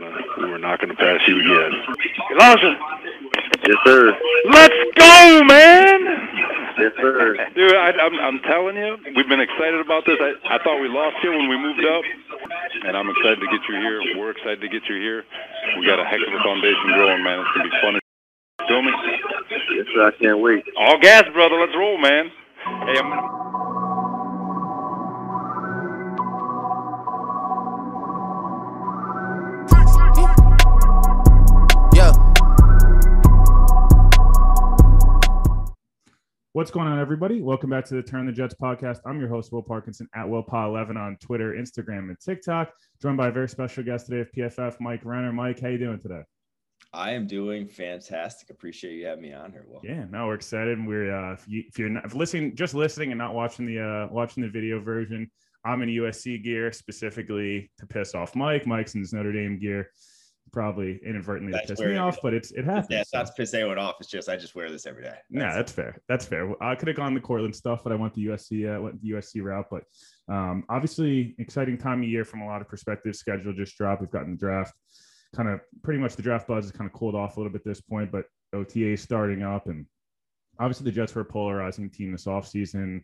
gonna we were not gonna pass you again. Alijah, Yes, sir. let's go, man! Yes, sir. Dude, I, I'm I'm telling you, we've been excited about this. I I thought we lost you when we moved up, and I'm excited to get you here. We're excited to get you here. We got a heck of a foundation growing, man. It's gonna be fun. Feel me? Yes, sir. I can't wait. All gas, brother. Let's roll, man. Hey, I'm What's going on, everybody? Welcome back to the Turn the Jets podcast. I'm your host, Will Parkinson at WillPaw11 on Twitter, Instagram, and TikTok. Joined by a very special guest today of PFF, Mike Renner. Mike, how you doing today? I am doing fantastic. Appreciate you having me on here. Will. Yeah, no, we're excited. And we're uh, if, you, if you're not if listening, just listening and not watching the uh, watching the video version, I'm in USC gear specifically to piss off Mike. Mike's in his Notre Dame gear, probably inadvertently That's me off, but it's it happens. Yeah, it's not to piss anyone off. It's just I just wear this every day. No, That's- that's fair. That's fair. I could have gone the Cortland stuff, but I went the USC uh, went the USC route. But um, obviously, exciting time of year from a lot of perspectives. Schedule just dropped. We've gotten the draft. Kind of pretty much the draft buzz is kind of cooled off a little bit at this point, but OTA is starting up, and obviously the Jets were a polarizing team this offseason,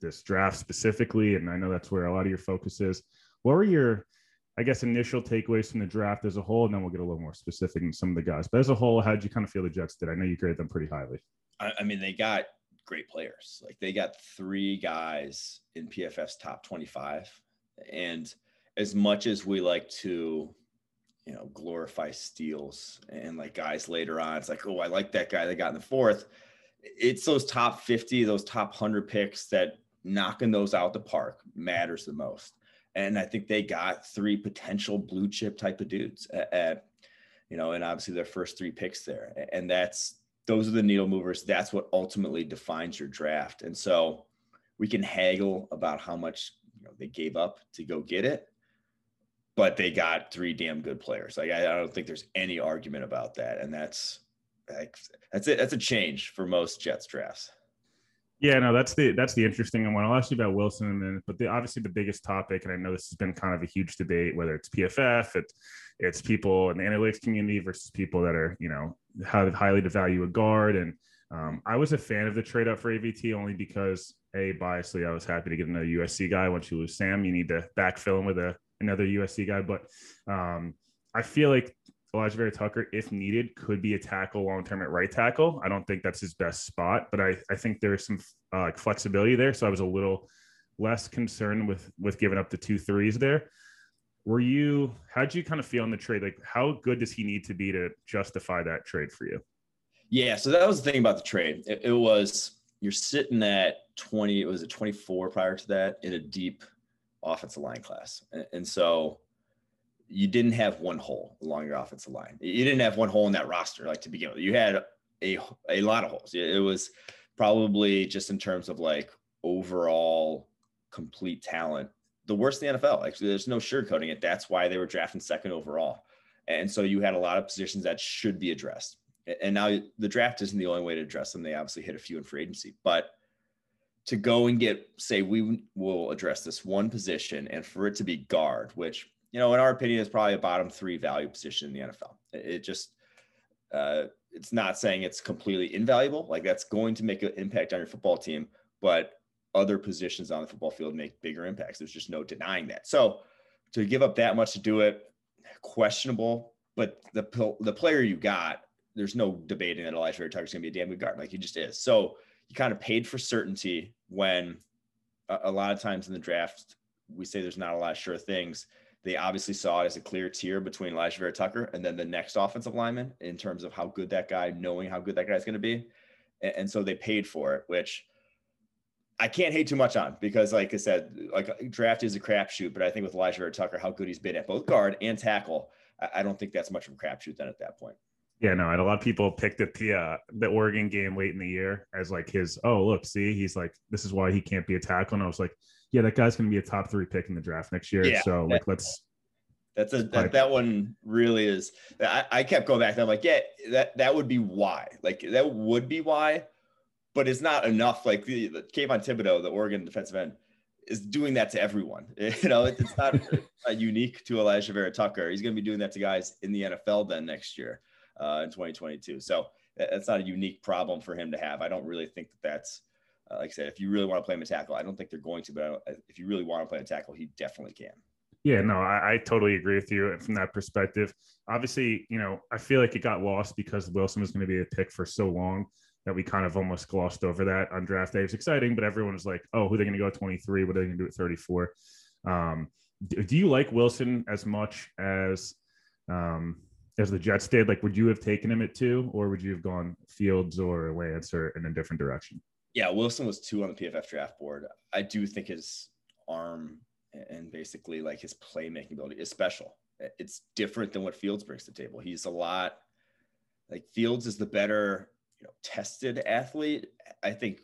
this draft specifically, and I know that's where a lot of your focus is. What were your I guess initial takeaways from the draft as a whole, and then we'll get a little more specific in some of the guys. But as a whole, how did you kind of feel the Jets did? I know you graded them pretty highly. I, I mean, they got great players. Like they got three guys in PFF's top 25. And as much as we like to, you know, glorify steals and like guys later on, it's like, oh, I like that guy they got in the fourth. It's those top 50, those top 100 picks that knocking those out the park matters the most. And I think they got three potential blue chip type of dudes at, at you know, and obviously their first three picks there. And that's those are the needle movers. That's what ultimately defines your draft. And so we can haggle about how much you know, they gave up to go get it, but they got three damn good players. Like I, I don't think there's any argument about that. And that's like that's it. That's a change for most Jets drafts. Yeah, no, that's the that's the interesting one. I'll ask you about Wilson in a minute, but the, obviously the biggest topic, and I know this has been kind of a huge debate, whether it's PFF, it's it's people in the analytics community versus people that are you know how highly to value a guard. And um, I was a fan of the trade up for AVT only because a biasly I was happy to get another USC guy. Once you lose Sam, you need to backfill him with a another USC guy. But um, I feel like Alijah Tucker, if needed, could be a tackle long term at right tackle. I don't think that's his best spot, but I, I think there's some uh, flexibility there. So I was a little less concerned with with giving up the two threes there. Were you? How'd you kind of feel on the trade? Like, how good does he need to be to justify that trade for you? Yeah, so that was the thing about the trade. It, it was you're sitting at 20, it was a 24 prior to that in a deep offensive line class. And, and so you didn't have one hole along your offensive line. You didn't have one hole in that roster like to begin with. You had a a lot of holes. It was probably just in terms of like overall complete talent, the worst in the NFL. Actually, there's no sugarcoating it. That's why they were drafting second overall. And so you had a lot of positions that should be addressed. And now the draft isn't the only way to address them. They obviously hit a few in free agency, but to go and get, say, we will address this one position and for it to be guard, which, you know, in our opinion is probably a bottom three value position in the NFL. It just, uh, it's not saying it's completely invaluable. Like that's going to make an impact on your football team, but other positions on the football field make bigger impacts. There's just no denying that. So to give up that much to do it, questionable. But the the player you got, there's no debating that Alijah Tucker's going to be a damn good guard. Like he just is. So you kind of paid for certainty when a, a lot of times in the draft we say there's not a lot of sure things. They obviously saw it as a clear tier between Alijah Vera Tucker and then the next offensive lineman in terms of how good that guy, knowing how good that guy's going to be. And, and so they paid for it, which I can't hate too much on because, like I said, like draft is a crapshoot. But I think with Alijah Vera Tucker, how good he's been at both guard and tackle, I, I don't think that's much of a crapshoot then at that point. Yeah, no, and a lot of people picked up the uh, the Oregon game late in the year as like his. Oh, look, see, he's like, this is why he can't be a tackle. And I was like, yeah, that guy's going to be a top three pick in the draft next year. Yeah, so that- like, let's That's a that, that one really is. I, I kept going back. And I'm like, yeah, that that would be why. Like that would be why, but it's not enough. Like the, the Kayvon Thibodeaux, the Oregon defensive end, is doing that to everyone. You know, it's not, not unique to Alijah Vera Tucker. He's going to be doing that to guys in the NFL then next year uh, in 2022. So that's not a unique problem for him to have. I don't really think that that's, uh, like I said, if you really want to play him a tackle, I don't think they're going to, but if you really want to play a tackle, he definitely can. Yeah, no, I, I, totally agree with you from that perspective. Obviously, you know, I feel like it got lost because Wilson was going to be a pick for so long that we kind of almost glossed over that on draft day. It's exciting, but everyone was like, oh, who are they going to go at 23? What are they going to do at 34? Um, do, do, you like Wilson as much as um, as the Jets did? Like, would you have taken him at two, or would you have gone Fields or Lance or in a different direction? Yeah, Wilson was two on the PFF draft board. I do think his arm and basically like his playmaking ability is special. It's different than what Fields brings to the table. He's a lot like Fields is the better, you know, tested athlete. I think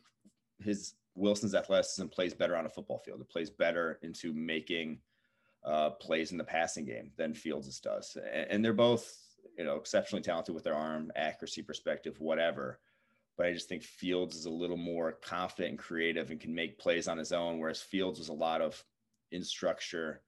his Wilson's athleticism plays better on a football field. It plays better into making uh, plays in the passing game than Fields does. And, and they're both, you know, exceptionally talented with their arm accuracy perspective, whatever. But I just think Fields is a little more confident and creative and can make plays on his own, whereas Fields was a lot of in structure,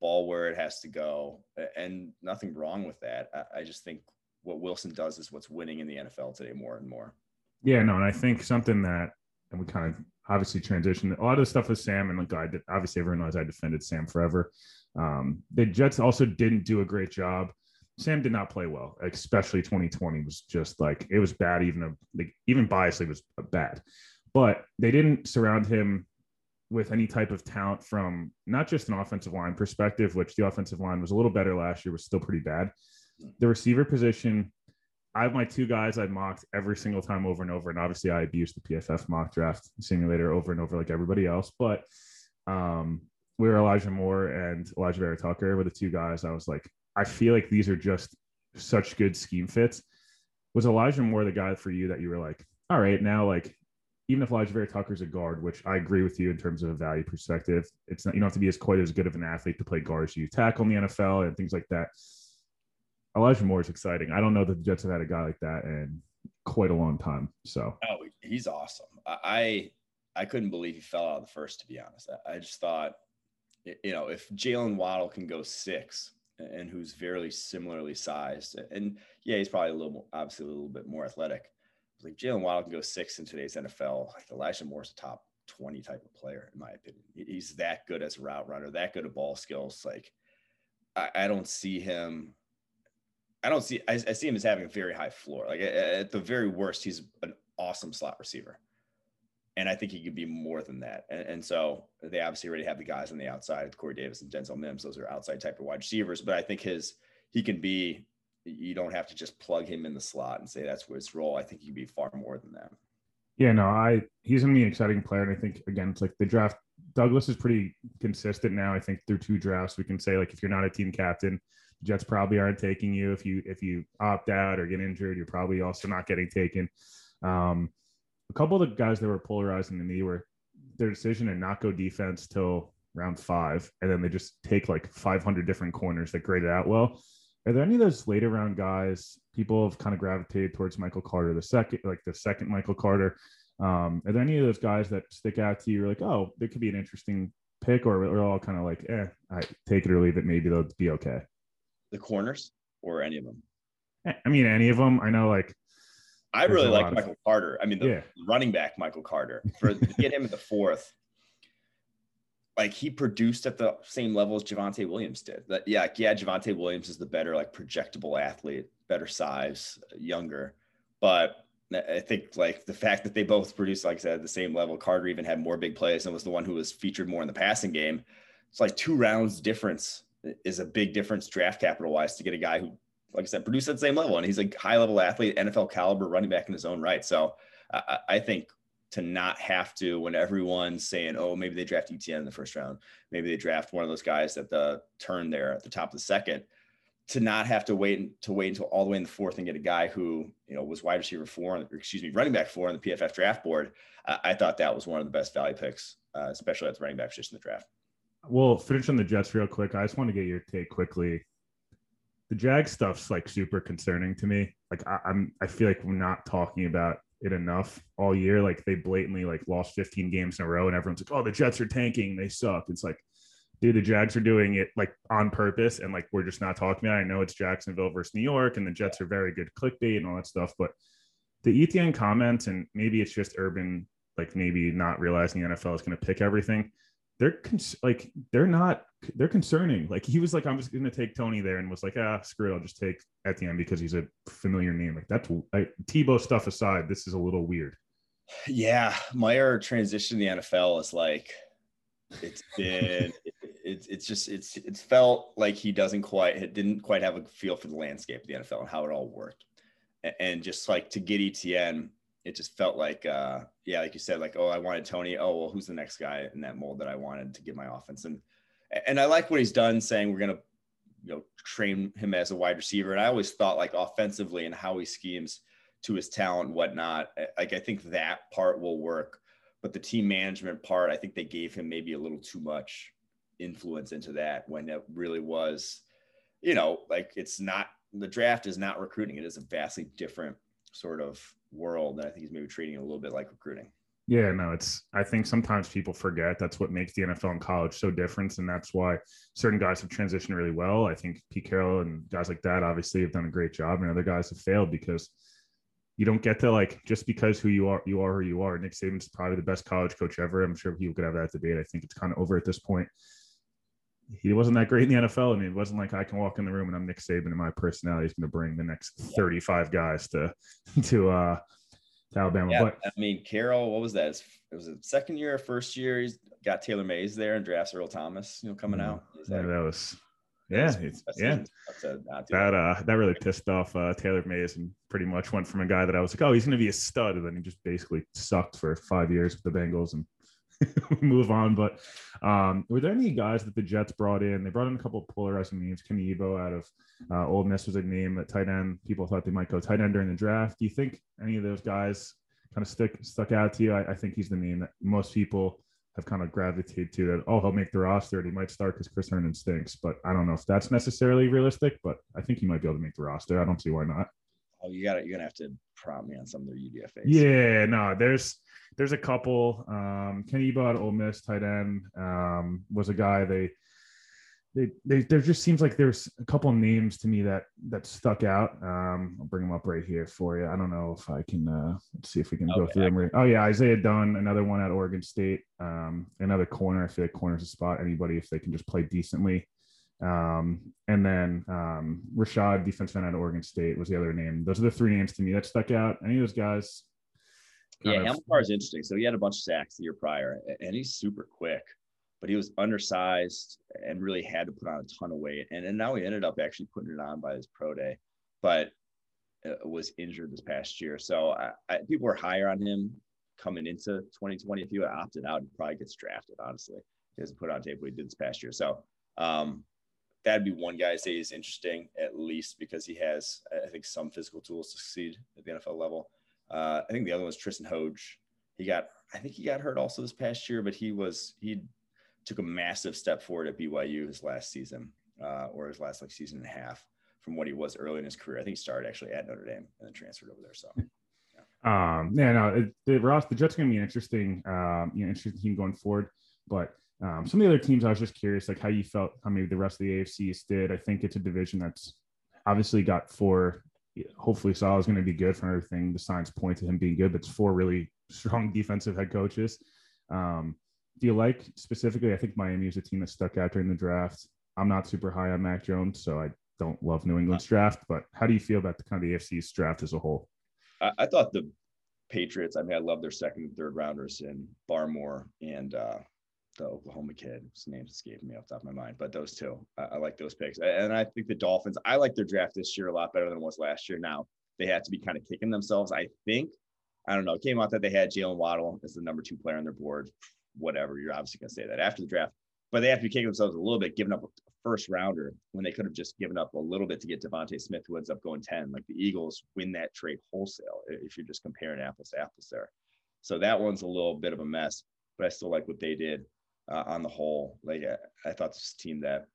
ball where it has to go, and nothing wrong with that. I, just think what Wilson does is what's winning in the NFL today more and more. Yeah, no, and I think something that and we kind of obviously transitioned a lot of the stuff with Sam and like I did, obviously everyone knows I defended Sam forever. Um, the Jets also didn't do a great job. Sam did not play well, especially 2020 was just like it was bad. Even like even biasly was bad, but they didn't surround him with any type of talent from not just an offensive line perspective, which the offensive line was a little better last year, was still pretty bad. The receiver position, I have my two guys I mocked every single time over and over. And obviously I abused the PFF mock draft simulator over and over like everybody else. But um, we were Elijah Moore and Alijah Vera Tucker were the two guys I was like, I feel like these are just such good scheme fits. Was Elijah Moore the guy for you that you were like, all right, now like even if Alijah Vera Tucker's a guard, which I agree with you in terms of a value perspective, it's not you don't have to be as quite as good of an athlete to play guard as you tackle in the NFL and things like that. Elijah Moore is exciting. I don't know that the Jets have had a guy like that in quite a long time. So oh, he's awesome. I I couldn't believe he fell out of the first. To be honest, I just thought, you know, if Jaylen Waddle can go six and who's very similarly sized, and yeah, he's probably a little more, obviously a little bit more athletic like Jaylen Waddle can go six in today's NFL. Like Elijah Moore's a top 20 type of player, in my opinion. He's that good as a route runner, that good at ball skills. Like I, I don't see him. I don't see. I, I, see him as having a very high floor. Like at the very worst, he's an awesome slot receiver, and I think he could be more than that. And, and so they obviously already have the guys on the outside, Corey Davis and Denzel Mims. Those are outside type of wide receivers. But I think his he can be you don't have to just plug him in the slot and say that's his role. I think he'd be far more than that. Yeah, no, I he's an exciting player, and I think again, it's like the draft. Douglas is pretty consistent now. I think through two drafts, we can say like if you're not a team captain, Jets probably aren't taking you. If you if you opt out or get injured, you're probably also not getting taken. Um, a couple of the guys that were polarizing to me were their decision to not go defense till round five, and then they just take like 500 different corners that graded out well. Are there any of those later round guys? People have kind of gravitated towards Michael Carter, the second, like the second Michael Carter. Um, are there any of those guys that stick out to you? are Like, oh, there could be an interesting pick, or we're all kind of like, eh, I take it or leave it. Maybe they'll be okay. The corners or any of them? Eh, I mean, any of them. I know, like, I really like Michael. Carter. I mean, the yeah. running back Michael Carter for get him at the fourth like he produced at the same level as Javonte Williams did. That yeah, yeah, Javonte Williams is the better like projectable athlete, better size, younger. But I think like the fact that they both produced, like I said, at the same level. Carter even had more big plays and was the one who was featured more in the passing game. It's like two rounds difference is a big difference draft capital wise to get a guy who, like I said, produce at the same level and he's a high level athlete, NFL caliber running back in his own right. So I, I think to not have to when everyone's saying, oh, maybe they draft ETN in the first round, maybe they draft one of those guys at the turn there at the top of the second, to not have to wait to wait until all the way in the fourth and get a guy who you know was wide receiver four, or excuse me, running back four on the PFF draft board. Uh, I thought that was one of the best value picks, uh, especially at the running back position in the draft. We'll finish on the Jets real quick. I just want to get your take quickly. The Jag stuff's like super concerning to me. Like I, I'm, I feel like we're not talking about it enough all year. Like they blatantly like lost 15 games in a row, and everyone's like, "Oh, the Jets are tanking. They suck." It's like, dude, the Jags are doing it like on purpose, and like we're just not talking about. It. I know it's Jacksonville versus New York, and the Jets are very good clickbait and all that stuff, but the ETN comments, and maybe it's just Urban, like maybe not realizing the NFL is going to pick everything they're cons- like they're not they're concerning. Like he was like, I'm just gonna take Toney there, and was like, ah, screw it, I'll just take Etienne because he's a familiar name. Like that's like Tebow stuff aside, this is a little weird. Yeah, Meyer transition to the NFL is like it's been it's it's just it's it's felt like he doesn't quite it didn't quite have a feel for the landscape of the NFL and how it all worked. And just like to get Etienne it just felt like, uh, yeah, like you said, like, oh, I wanted Toney. Oh, well, who's the next guy in that mold that I wanted to get my offense? And and I like what he's done, saying we're gonna, you know, train him as a wide receiver. And I always thought like offensively and how he schemes to his talent and whatnot. Like I think that part will work, but the team management part, I think they gave him maybe a little too much influence into that when it really was, you know, like it's not the draft is not recruiting. It is a vastly different sort of world. And I think he's maybe treating a little bit like recruiting. Yeah, no, it's. I think sometimes people forget that's what makes the NFL and college so different, and that's why certain guys have transitioned really well. I think Pete Carroll and guys like that obviously have done a great job, and other guys have failed because you don't get to like just because who you are, you are who you are. Nick Saban's probably the best college coach ever. I'm sure people could have that debate. I think it's kind of over at this point. He wasn't that great in the NFL. I mean, it wasn't like I can walk in the room and I'm Nick Saban and my personality is going to bring the next 35 guys to to uh Alabama. Yeah, but I mean, Carroll, what was that? It was a second year or first year. He's got Taylor Mays there and drafts Earl Thomas, you know, coming out. Yeah, that was yeah, yeah. That uh, that really pissed off uh, Taylor Mays and pretty much went from a guy that I was like, oh, he's going to be a stud, and then he just basically sucked for five years with the Bengals and move on. But um, were there any guys that the Jets brought in? They brought in a couple of polarizing names. Kenny Yeboah out of uh, Ole Miss was a name at tight end. People thought they might go tight end during the draft. Do you think any of those guys kind of stick stuck out to you? I, I think he's the name that most people have kind of gravitated to that. Oh, he'll make the roster and he might start because Chris Herndon stinks. But I don't know if that's necessarily realistic. But I think he might be able to make the roster. I don't see why not. Oh, you got to you're gonna have to prompt me on some of their UDFA's. Yeah, no, there's there's a couple. Um, Kenny at Ole Miss, tight end, um, was a guy they, they, they, there just seems like there's a couple names to me that that stuck out. Um, I'll bring them up right here for you. I don't know if I can. Uh, let's see if we can okay. go through them. Right. Oh yeah, Isaiah Dunn, another one at Oregon State. Um, another corner. I feel like corner's a spot. Anybody if they can just play decently. Um, and then um, Rashed, defense fan of Oregon State, was the other name. Those are the three names to me that stuck out. Any of those guys yeah, Hamilcar is interesting. So he had a bunch of sacks the year prior, and he's super quick, but he was undersized and really had to put on a ton of weight. And, and now he ended up actually putting it on by his pro day, but uh, was injured this past year. So I, I, people were higher on him coming into 2020. If he had opted out, he probably gets drafted. Honestly, he hasn't put on tape what he did this past year. So um, that'd be one guy I say is interesting at least because he has, I think, some physical tools to succeed at the NFL level. Uh, I think the other one is Tristan Hoge. He got, I think he got hurt also this past year, but he was he took a massive step forward at BYU his last season, uh, or his last like season and a half from what he was early in his career. I think he started actually at Notre Dame and then transferred over there. So. Yeah. Um, yeah, no, it, the Ross, the Jets are going to be an interesting, um, you know, interesting team going forward. But um, some of the other teams, I was just curious, like how you felt, how maybe the rest of the AFCs did. I think it's a division that's obviously got four hopefully Saleh is going to be good for everything. The signs point to him being good, but it's four really strong defensive head coaches. Um, do you like specifically? I think Miami is a team that stuck out during the draft. I'm not super high on Mac Jones, so I don't love New England's draft. But how do you feel about the kind of the AFC's draft as a whole? I, I thought the Patriots. I mean, I love their second and third rounders in Barmore and uh, the Oklahoma kid. His name's escaping me off the top of my mind, but those two, I, I, like those picks. And I think the Dolphins, I like their draft this year a lot better than it was last year. Now they had to be kind of kicking themselves. I think, I don't know, it came out that they had Jaylen Waddle as the number two player on their board. Whatever, you're obviously going to say that after the draft, but they have to be kicking themselves a little bit, giving up a first rounder when they could have just given up a little bit to get DeVonta Smith, who ends up going 10. Like the Eagles win that trade wholesale if you're just comparing apples to apples there. So that one's a little bit of a mess, but I still like what they did uh, on the whole. Like I, I thought this team that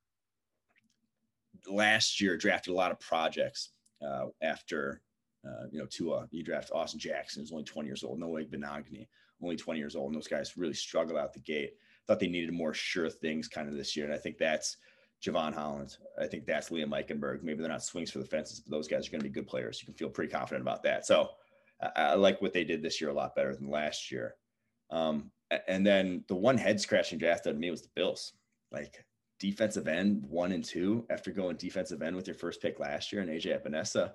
last year drafted a lot of projects uh, after Uh, you know, Tua, you draft Austin Jackson, who's only 20 years old. Noah Igbinoghene, only 20 years old. And those guys really struggle out the gate. Thought they needed more sure things kind of this year. And I think that's Jevon Holland. I think that's Liam Eichenberg. Maybe they're not swings for the fences, but those guys are going to be good players. You can feel pretty confident about that. So I, I like what they did this year a lot better than last year. Um, and then the one head scratching draft to me was the Bills. Like defensive end one and two after going defensive end with your first pick last year and AJ Epenesa.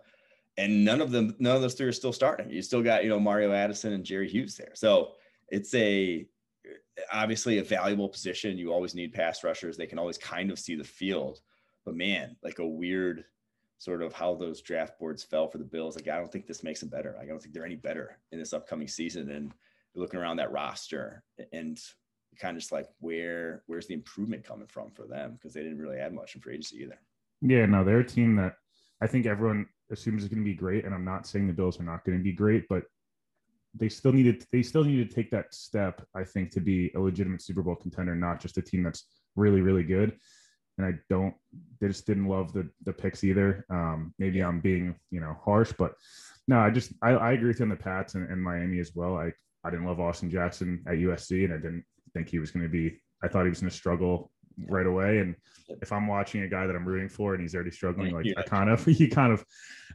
And none of them, none of those three are still starting. You still got, you know, Mario Addison and Jerry Hughes there. So it's a obviously a valuable position. You always need pass rushers. They can always kind of see the field. But man, like a weird sort of how those draft boards fell for the Bills. Like I don't think this makes them better. I don't think they're any better in this upcoming season. And looking around that roster and kind of just like where where's the improvement coming from for them because they didn't really add much in free agency either. Yeah, no, they're a team that I think everyone assumes is going to be great, and I'm not saying the Bills are not going to be great, but they still needed they still need to take that step. I think to be a legitimate Super Bowl contender, not just a team that's really really good. And I don't, they just didn't love the the picks either. Um, maybe I'm being you know harsh, but no, I just I, I agree with you on the Pats and, and Miami as well. I I didn't love Austin Jackson at USC, and I didn't think he was going to be. I thought he was going to struggle right away. And if I'm watching a guy that I'm rooting for and he's already struggling, like yeah. I kind of, you kind of,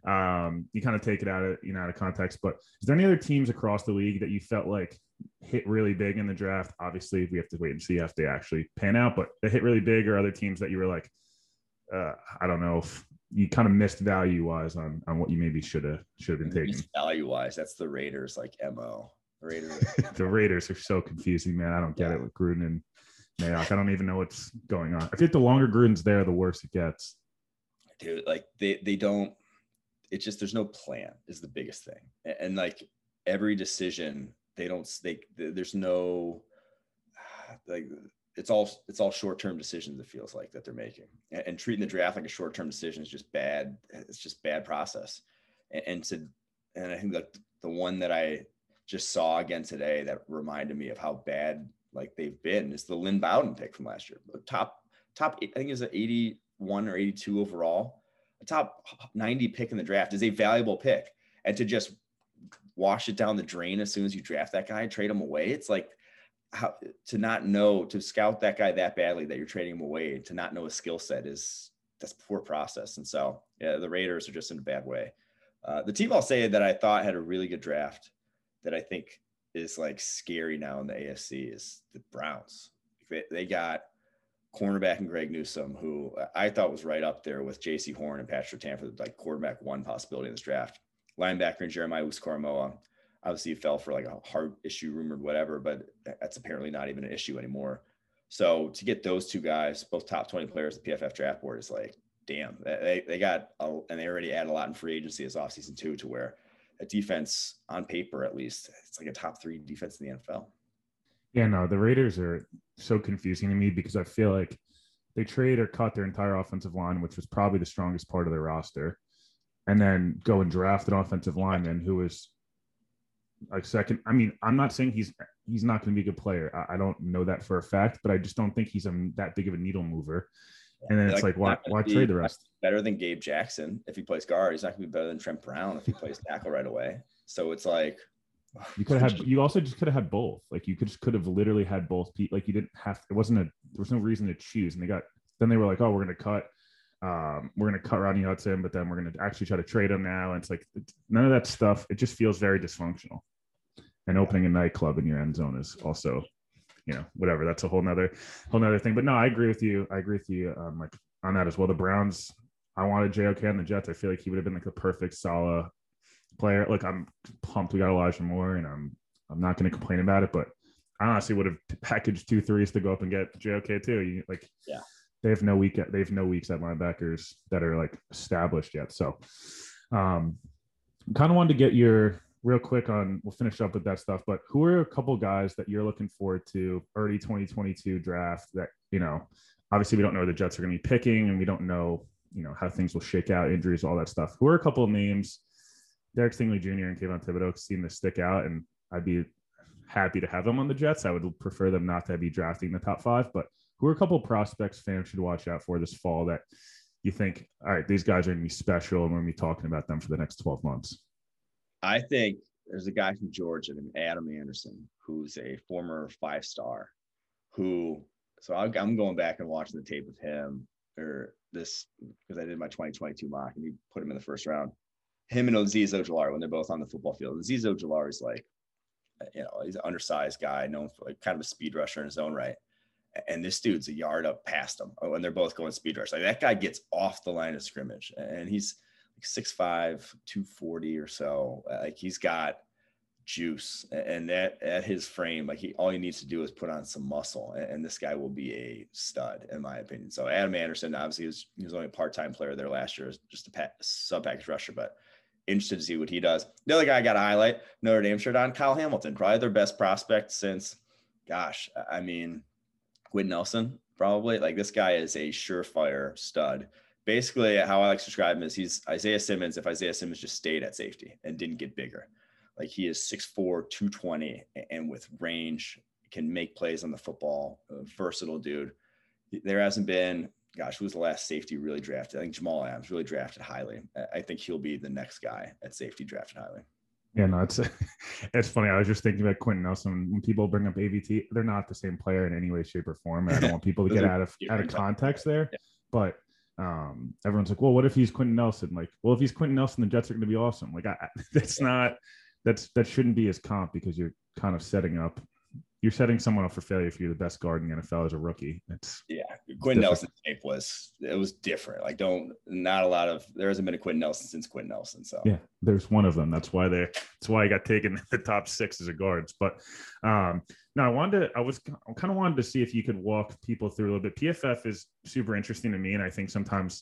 um, you kind of take it out of you know out of context. But is there any other teams across the league that you felt like hit really big in the draft? Obviously, we have to wait and see if they actually pan out. But they hit really big, or other teams that you were like, uh, I don't know if you kind of missed value wise on on what you maybe should have should have been taking. Value wise, that's the Raiders like mo. Raiders. the Raiders are so confusing, man. I don't get yeah. it with Gruden and Mayock. I don't even know what's going on. I think the longer Gruden's there, the worse it gets. Dude, like they they don't. It's just there's no plan is the biggest thing, and, and like every decision they don't they there's no like it's all it's all short term decisions. It feels like that they're making, and, and treating the draft like a short term decision is just bad. It's just bad process, and, and to and I think that the one that I just saw again today that reminded me of how bad like they've been is the Lynn Bowden pick from last year. Top top I think is an 81 or 82 overall. A top 90 pick in the draft is a valuable pick. And to just wash it down the drain as soon as you draft that guy, trade him away. It's like how to not know to scout that guy that badly that you're trading him away, to not know his skill set is that's poor process. And so yeah, the Raiders are just in a bad way. Uh, the team I'll say that I thought had a really good draft that I think is like scary now in the AFC is the Browns. They, got cornerback and Greg Newsome, who I thought was right up there with Jaycee Horn and Patrick Surtain for like quarterback one possibility in this draft. Linebacker and Jeremiah Owusu-Koramoah. Obviously, fell for like a heart issue, rumored whatever, but that's apparently not even an issue anymore. So to get those two guys, both top 20 players, the PFF draft board is like, damn, they, they got, a, and they already add a lot in free agency this offseason too, to where a defense on paper, at least. It's like a top three defense in the NFL. Yeah, no, the Raiders are so confusing to me because I feel like they trade or cut their entire offensive line, which was probably the strongest part of their roster, and then go and draft an offensive lineman who is like second. I mean, I'm not saying he's he's not going to be a good player. I, I, don't know that for a fact, but I just don't think he's a, that big of a needle mover. And then it's like, like why, why trade the rest? Better than Gabe Jackson if he plays guard. He's not going to be better than Trent Brown if he plays tackle right away. So it's like you could have had. You also just could have had both. Like you could just could have literally had both. Like you didn't have. It wasn't a. There was no reason to choose. And they got. Then they were like, oh, we're going to cut. Um, we're going to cut Rodney Hudson, but then we're going to actually try to trade him now. And it's like none of that stuff. It just feels very dysfunctional. And opening a nightclub in your end zone is also you know, whatever. That's a whole nother whole nother thing. But no, I agree with you. I agree with you um, like on that as well. The Browns, I wanted JOK on the Jets. I feel like he would have been like a perfect Saleh player. Look, I'm pumped. We got Elijah Moore, and I'm I'm not going to complain about it. But I honestly would have packaged two threes to go up and get JOK too. You, like, yeah, they have no week. They have no weeks at linebackers that are like established yet. So, um, kind of wanted to get your real quick on we'll finish up with that stuff but who are a couple guys that you're looking forward to early 2022 draft that you know obviously we don't know where the jets are going to be picking and we don't know you know how things will shake out injuries all that stuff. Who are a couple of names derek stingley jr and Kayvon Thibodeaux seem to stick out and i'd be happy to have them on the jets. I would prefer them not to be drafting the top five but who are a couple prospects fans should watch out for this fall that you think all right these guys are going to be special and we're going to be talking about them for the next 12 months I think there's a guy from Georgia named Adam Anderson, who's a former five star, who so I'm going back and watching the tape of him or this because I did my 2022 mock and he put him in the first round. Him and Azeez Ojulari when they're both on the football field. Azeez Ojulari is like, uh, you know, he's an undersized guy, known for like kind of a speed rusher in his own right. And this dude's a yard up past him uh, when they're both going speed rush. Like that guy gets off the line of scrimmage and he's like 6'5, 240 or so. Uh, like he's got juice and that at his frame like he all he needs to do is put on some muscle and, and this guy will be a stud in my opinion. So adam anderson obviously was, he was only a part-time player there last year just a sub package rusher but interested to see what he does. The other guy i got to highlight notre dame shirt on kyle hamilton probably their best prospect since gosh i mean quinn nelson probably. Like this guy is a surefire stud basically how i like to describe him is he's isaiah simmons if isaiah simmons just stayed at safety and didn't get bigger like he is 6'4, 220, and with range, can make plays on the football. versatile dude. There hasn't been, gosh, who was the last safety really drafted? I think Jamal Adams really drafted highly. I think he'll be the next guy at safety drafted highly. Yeah, no, it's it's funny. I was just thinking about Quenton Nelson. When people bring up AVT, they're not the same player in any way, shape, or form. And I don't want people to get out of out of context there. Yeah. But um, everyone's like, well, what if he's Quenton Nelson? Like, well, if he's Quenton Nelson, the Jets are going to be awesome. Like, I, that's not that's that shouldn't be his comp because you're kind of setting up you're setting someone up for failure if you're the best guard in the NFL as a rookie. It's yeah. Quinn Nelson tape was it was different. Like don't not a lot of there hasn't been a Quinn Nelson since Quinn Nelson. So yeah, there's one of them. That's why they that's why I got taken the top six as a guards. But um no, I wanted to I was I kind of wanted to see if you could walk people through a little bit. PFF is super interesting to me, and I think sometimes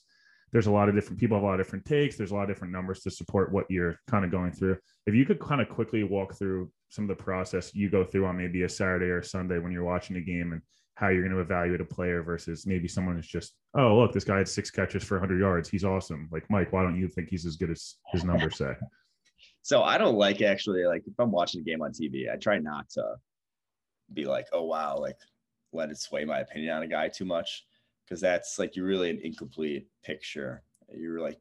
there's a lot of different people have a lot of different takes. There's a lot of different numbers to support what you're kind of going through. If you could kind of quickly walk through some of the process you go through on maybe a Saturday or Sunday when you're watching a game and how you're going to evaluate a player versus maybe someone who's just, oh, look, this guy had six catches for 100 yards. He's awesome. Like, Mike, why don't you think he's as good as his numbers say? So I don't like actually, like, if I'm watching a game on TV, I try not to be like, oh, wow, like, let it sway my opinion on a guy too much because that's like you're really an incomplete picture. You're like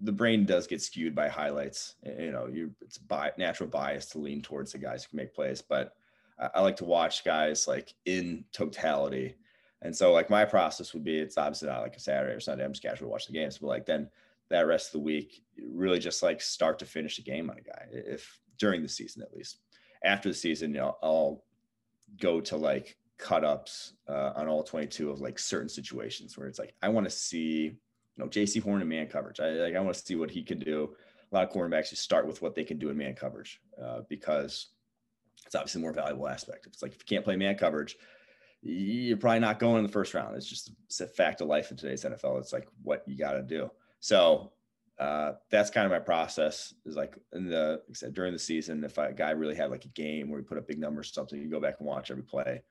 the brain does get skewed by highlights. You know, you it's by natural bias to lean towards the guys who can make plays, but I, I like to watch guys like in totality. And so like my process would be it's obviously not like a Saturday or Sunday. I'm just casually watch the games, but like then that rest of the week, really just like start to finish the game on a guy. If during the season at least. After the season, you know, I'll go to like cut ups uh, on all 22 of like certain situations where it's like I want to see you know Jaycee Horn in man coverage. I like I want to see what he can do. A lot of cornerbacks just start with what they can do in man coverage uh, because it's obviously a more valuable aspect. If it's like if you can't play man coverage, you're probably not going in the first round. It's just it's a fact of life in today's NFL. It's like what you got to do. So uh, that's kind of my process. Is like in the like I said during the season, if a guy really had like a game where he put up big numbers or something, you go back and watch every play.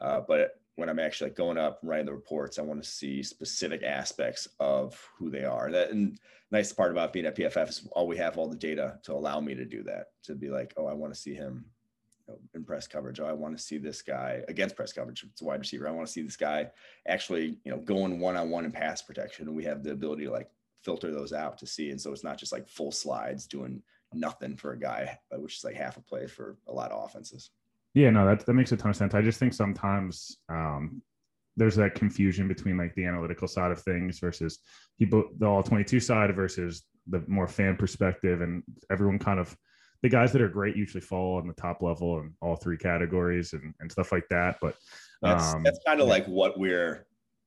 Uh, but when I'm actually like going up and writing the reports, I want to see specific aspects of who they are. That and nice part about being at PFF is all we have all the data to allow me to do that. To be like, oh, I want to see him you know, in press coverage. Oh, I want to see this guy against press coverage. It's a wide receiver. I want to see this guy actually, you know, going one on one in pass protection. And we have the ability to like filter those out to see. And so it's not just like full slides doing nothing for a guy, which is like half a play for a lot of offenses. Yeah, no, that that makes a ton of sense. I just think sometimes um, there's that confusion between like the analytical side of things versus people the all 22 side versus the more fan perspective, and everyone kind of the guys that are great usually fall on the top level in all three categories and, and stuff like that. But that's, um, that's kind of like what we're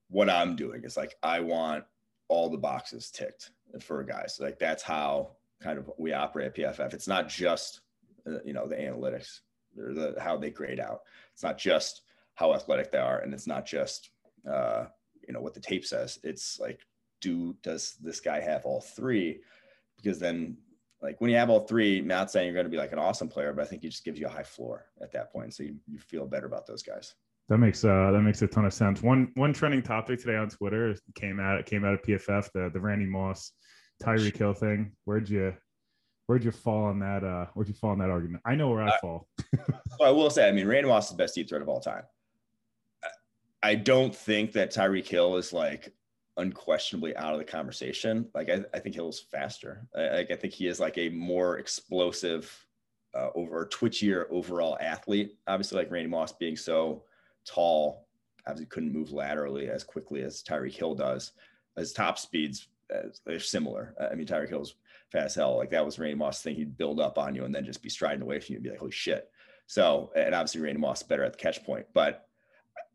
what I'm doing is like I want all the boxes ticked for guys. So like that's how kind of we operate at PFF. It's not just uh, you know the analytics or the, how they grade out. It's not just how athletic they are, and it's not just uh, you know what the tape says. It's like, do does this guy have all three? Because then, like when you have all three, not saying you're going to be like an awesome player, but I think he just gives you a high floor at that point, so you, you feel better about those guys. That makes uh that makes a ton of sense. One one trending topic today on Twitter came out it came out of PFF the the Randy Moss Tyreek Hill thing. Where'd you where'd you fall on that? Uh, where'd you fall on that argument? I know where I, I fall. so I will say, I mean, Randy Moss is the best deep threat of all time. I don't think that Tyreek Hill is like unquestionably out of the conversation. Like I, I think Hill's faster. I, like I think he is like a more explosive, uh, over twitchier overall athlete. Obviously, like Randy Moss being so tall, obviously couldn't move laterally as quickly as Tyreek Hill does. His top speeds uh, they're similar. I mean, Tyreek Hill's fast hell. Like that was Randy Moss thing. He'd build up on you and then just be striding away from you and be like, holy shit. So, and obviously Randy Moss better at the catch point, but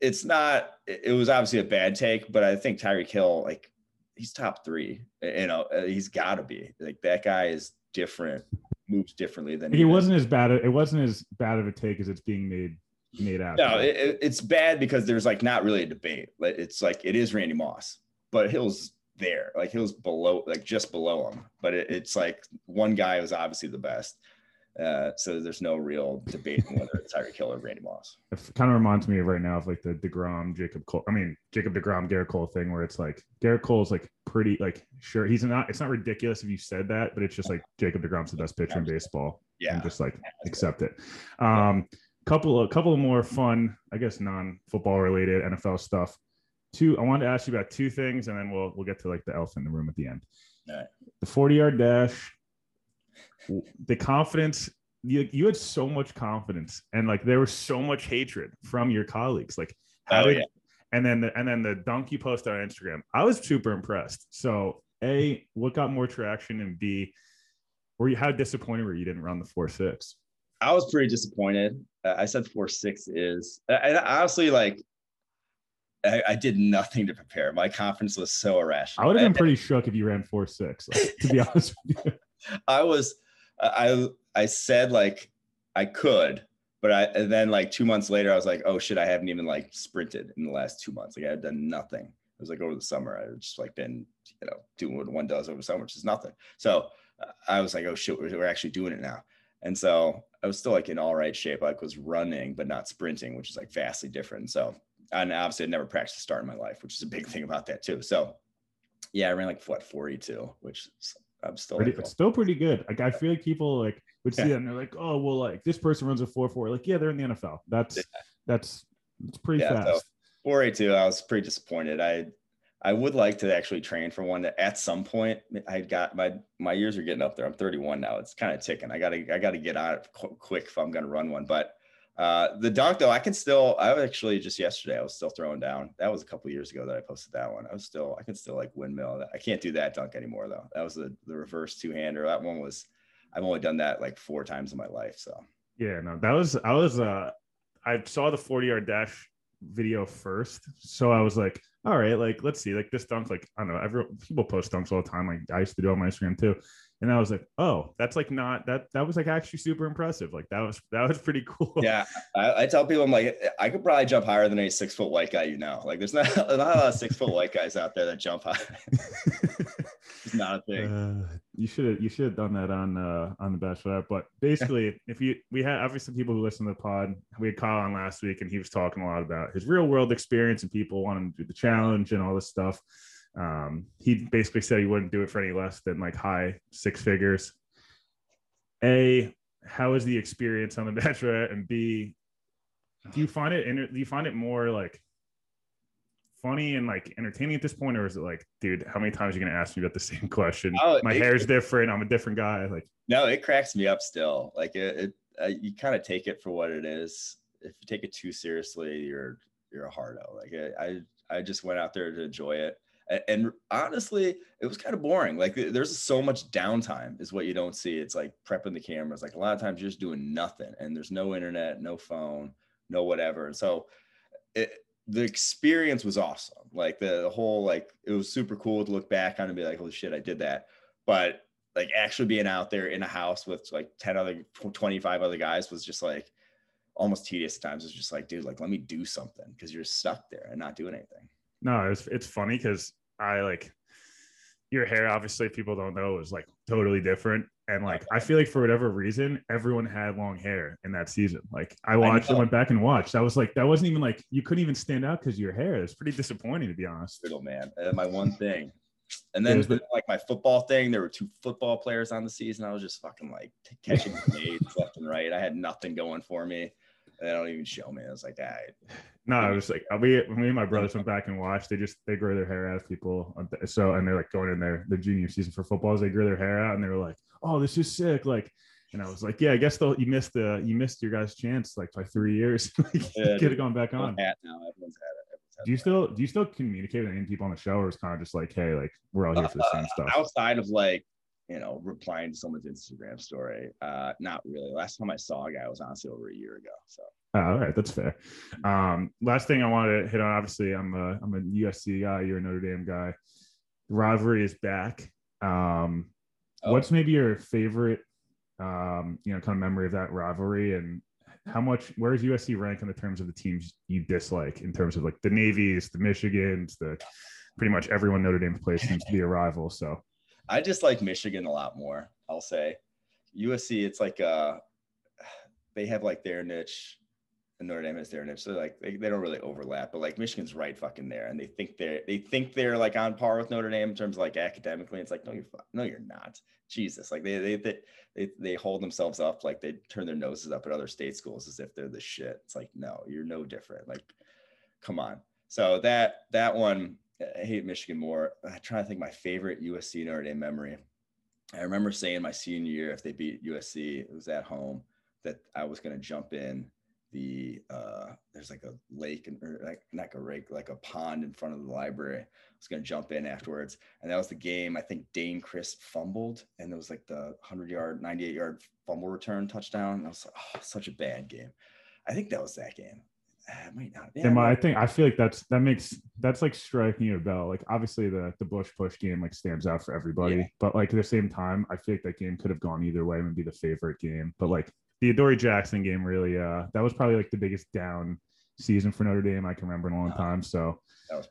it's not, it was obviously a bad take, but I think Tyreek Hill, like he's top three, you know, uh, he's gotta be like that guy is different, moves differently than he wasn't as bad. It wasn't as bad of a take as it's being made made out. No, it, it's bad because there's like not really a debate. It's like it is Randy Moss, but Hill's there. Like he was below, like just below him. But it, it's like one guy was obviously the best. Uh, so there's no real debate whether it's Tyreek Hill or Randy Moss. It kind of reminds me of right now of like the Degrom Jacob Cole. I mean Jacob Degrom Gerrit Cole thing, where it's like Gerrit Cole's like pretty like sure he's not. It's not ridiculous if you said that, but it's just like Jacob Degrom's the best pitcher in baseball. Yeah, and just like accept it. Um, couple a couple of more fun, I guess non football related NFL stuff two. I wanted to ask you about two things, and then we'll we'll get to like the elephant in the room at the end. The forty yard dash, the confidence. You you had so much confidence, and like there was so much hatred from your colleagues. Like how oh, did, yeah. and then the, and then the dunk you posted on Instagram. I was super impressed. So a, what got more traction, and b, were you how disappointed were you didn't run the four six? I was pretty disappointed. Uh, I said four six is, and honestly, like I, I, did nothing to prepare. My confidence was so irrational. I would have been pretty shook if you ran four six. Like, to be honest with you, I was. I I said like I could, but I and then like two months later, I was like, oh shit, I haven't even like sprinted in the last two months. Like I had done nothing. It was like over the summer, I just like been you know doing what one does over the summer, which is nothing. So I was like, oh shit, we're, we're actually doing it now. And so I was still like in all right shape. Like was running, but not sprinting, which is like vastly different. So and obviously I never practiced a start in my life, which is a big thing about that too. So yeah, I ran like what 42, which I'm still pretty, it's still pretty good. Like I feel like people like would see yeah. that and they're like, oh well, like this person runs a four four. Like yeah, they're in the NFL. That's yeah. that's it's pretty yeah, fast. So 482, I was pretty disappointed. I I would like to actually train for one that at some point I got my my years are getting up there. I'm 31 now. It's kind of ticking. I gotta I gotta get on it quick if I'm gonna run one. But uh, the dunk though, I can still. I was actually just yesterday. I was still throwing down. That was a couple years ago that I posted that one. I was still. I can still like windmill. I can't do that dunk anymore though. That was the the reverse two hander. That one was. I've only done that like four times in my life. So. Yeah, no, that was. I was. Uh, I saw the forty yard dash video first, so I was like, all right, like let's see, like this dunk. Like I don't know. Every people post dunks all the time. Like I used to do on my Instagram too and I was like, oh, that's like not that that was like actually super impressive. Like that was that was pretty cool. Yeah, I, I tell people I'm like, I could probably jump higher than a six foot white guy. You know, like there's not, not a lot of six foot white guys out there that jump high. it's not a thing. Uh, you should have you should have done that on uh on the Bachelorette. But basically, if you we had obviously people who listen to the pod, we had Kyle on last week, and he was talking a lot about his real world experience and people wanting to do the challenge and all this stuff. Um, he basically said he wouldn't do it for any less than like high six figures. A, how is the experience on the Bachelorette? And B, do you find it do you find it more like funny and like entertaining at this point, or is it like, dude, how many times are you gonna ask me about the same question? Oh, My it, hair's different. I'm a different guy. Like, no, it cracks me up still. Like it, it uh, you kind of take it for what it is. If you take it too seriously, you're you're a hardo. Like I I just went out there to enjoy it and honestly it was kind of boring. Like there's so much downtime is what you don't see. It's like prepping the cameras. Like a lot of times you're just doing nothing and there's no internet no phone no whatever. And so it, the experience was awesome. Like the, the whole like it was super cool to look back on and be like holy shit i did that. But like actually being out there in a house with like 10 other 25 other guys was just like almost tedious times. It's just like dude like let me do something because you're stuck there and not doing anything no, it's it's funny because I like your hair. Obviously, people don't know is like totally different, and like I feel like for whatever reason, everyone had long hair in that season. Like I watched, I, I went back and watched. I was like, that wasn't even like you couldn't even stand out because your hair. It's pretty disappointing to be honest. Little man, uh, my one thing. And then the, like my football thing, there were two football players on the season. I was just fucking like catching nades left and right. I had nothing going for me. They don't even show me. I was like, No, I was like, we, me and my brothers went back and watched. They just they grow their hair out as people. So and they're like going in their the junior season for footballs. They grow their hair out and they were like, oh, this is sick. Like, and I was like, yeah, I guess though you missed the you missed your guys' chance like by three years. Yeah, Could have gone back on. hat now. Everyone's had it. Everyone's had Do you that. still do you still communicate with any people on the show, or is kind of just like, hey, like we're all here for the same Uh, stuff? outside of like you know replying to someone's instagram story uh not really last time i saw a guy was honestly over a year ago so Oh, all right, that's fair. Um, last thing I wanted to hit on, obviously, I'm a I'm a USC guy. You're a Notre Dame guy. The rivalry is back. Um, Oh. What's maybe your favorite, um, you know, kind of memory of that rivalry, and how much? Where is USC rank in the terms of the teams you dislike? In terms of like the Navies, the Michigans, the pretty much everyone Notre Dame plays seems to be a rival. So i just like michigan a lot more i'll say usc it's like uh they have like their niche and Notre Dame has their niche. So like they, they don't really overlap, but like Michigan's right fucking there. And they think they're they think they're like on par with Notre Dame in terms of like academically. It's like, no, you're no, you're not. Jesus. Like they they they they, they hold themselves up like they turn their noses up at other state schools as if they're the shit. It's like, no, you're no different. Like, come on. So that that one, I hate Michigan more. I'm trying to think my favorite USC Notre Dame memory. I remember saying my senior year, if they beat USC, it was at home, that I was going to jump in the uh there's like a lake and like not a lake like a pond in front of the library i was going to jump in afterwards and that was the game i think Dayne Crist fumbled and it was like the 100 yard 98 yard fumble return touchdown and i was like oh such a bad game i think that was that game it might not yeah, I, I it might- think I feel like that's that makes that's like striking a bell. Like obviously the the Bush push game like stands out for everybody, Yeah. but like at the same time, I feel like that game could have gone either way and be the favorite game. But like the Adoree Jackson game really uh that was probably like the biggest down season for Notre Dame I can remember in a long Uh, time. So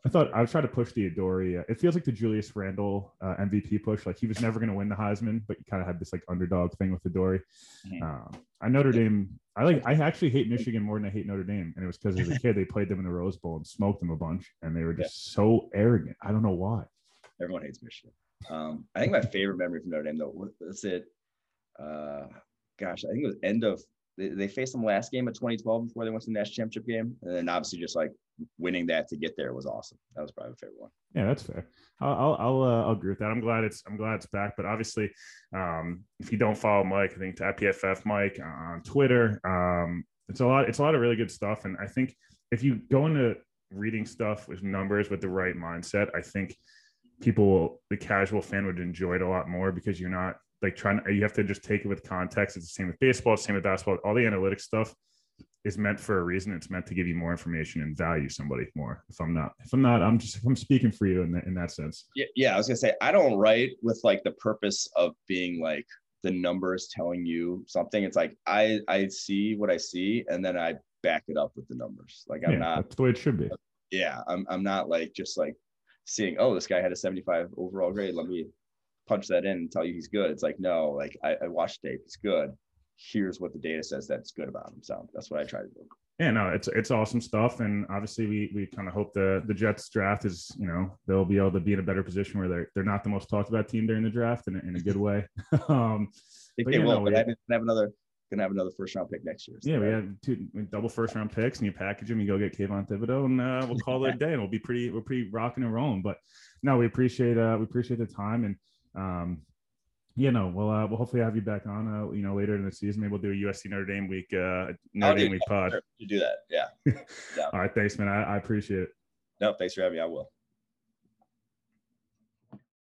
I thought I was trying to push the Adoree. Uh, it feels like the Julius Randle uh, MVP push. Like he was never going to win the Heisman, but you kind of had this like underdog thing with Adoree. Mhm. Um, I Notre Dame. I like. I actually hate Michigan more than I hate Notre Dame, and it was because as a kid they played them in the Rose Bowl and smoked them a bunch, and they were just so arrogant. I don't know why. everyone hates michigan um i think my favorite memory from notre dame though was was it uh gosh i think it was end of they, they faced them last game of 2012 before they went to the national championship game and then obviously just like winning that to get there was awesome that was probably my favorite one Yeah, that's fair. I'll I'll uh, I'll agree with that. I'm glad it's I'm glad it's back. But obviously, um, if you don't follow Mike, I think at PFF Mike on Twitter, um, it's a lot. It's a lot of really good stuff. And I think if you go into reading stuff with numbers with the right mindset, I think people, the casual fan, would enjoy it a lot more because you're not like trying. You have to just take it with context. It's the same with baseball. It's the same with basketball. All the analytics stuff is meant for a reason. It's meant to give you more information and value somebody more. If I'm not, if I'm not, I'm just I'm speaking for you in that in that sense. yeah yeah i was gonna say i don't write with like the purpose of being like the numbers telling you something it's like i i see what i see and then i back it up with the numbers like i'm yeah, not that's the way it should be. yeah, I'm I'm not like just like seeing, oh, this guy had a 75 overall grade. Let me punch that in and tell you he's good. It's like, no, like I, I watched tape, he's good. Here's what the data says that's good about him. So that's what I try to do. Yeah, no, it's it's awesome stuff, and obviously we we kind of hope the the Jets draft is you know they'll be able to be in a better position where they're they're not the most talked about team during the draft in a, in a good way. um, I think they will, no, but we- I have another gonna have another first round pick next year. So yeah, we have two double first round picks, and you package them, you go get Kayvon Thibodeaux, and uh, we'll call it a day, and we'll be pretty we're pretty rocking and rolling. But no, we appreciate uh we appreciate the time, and um, yeah, no, we'll uh, we'll hopefully have you back on uh you know later in the season. Maybe we'll do a USC Notre Dame week uh Notre Dame week pod. You do that. Yeah. All right, thanks, man. I, I appreciate it. No, thanks for having me. I will.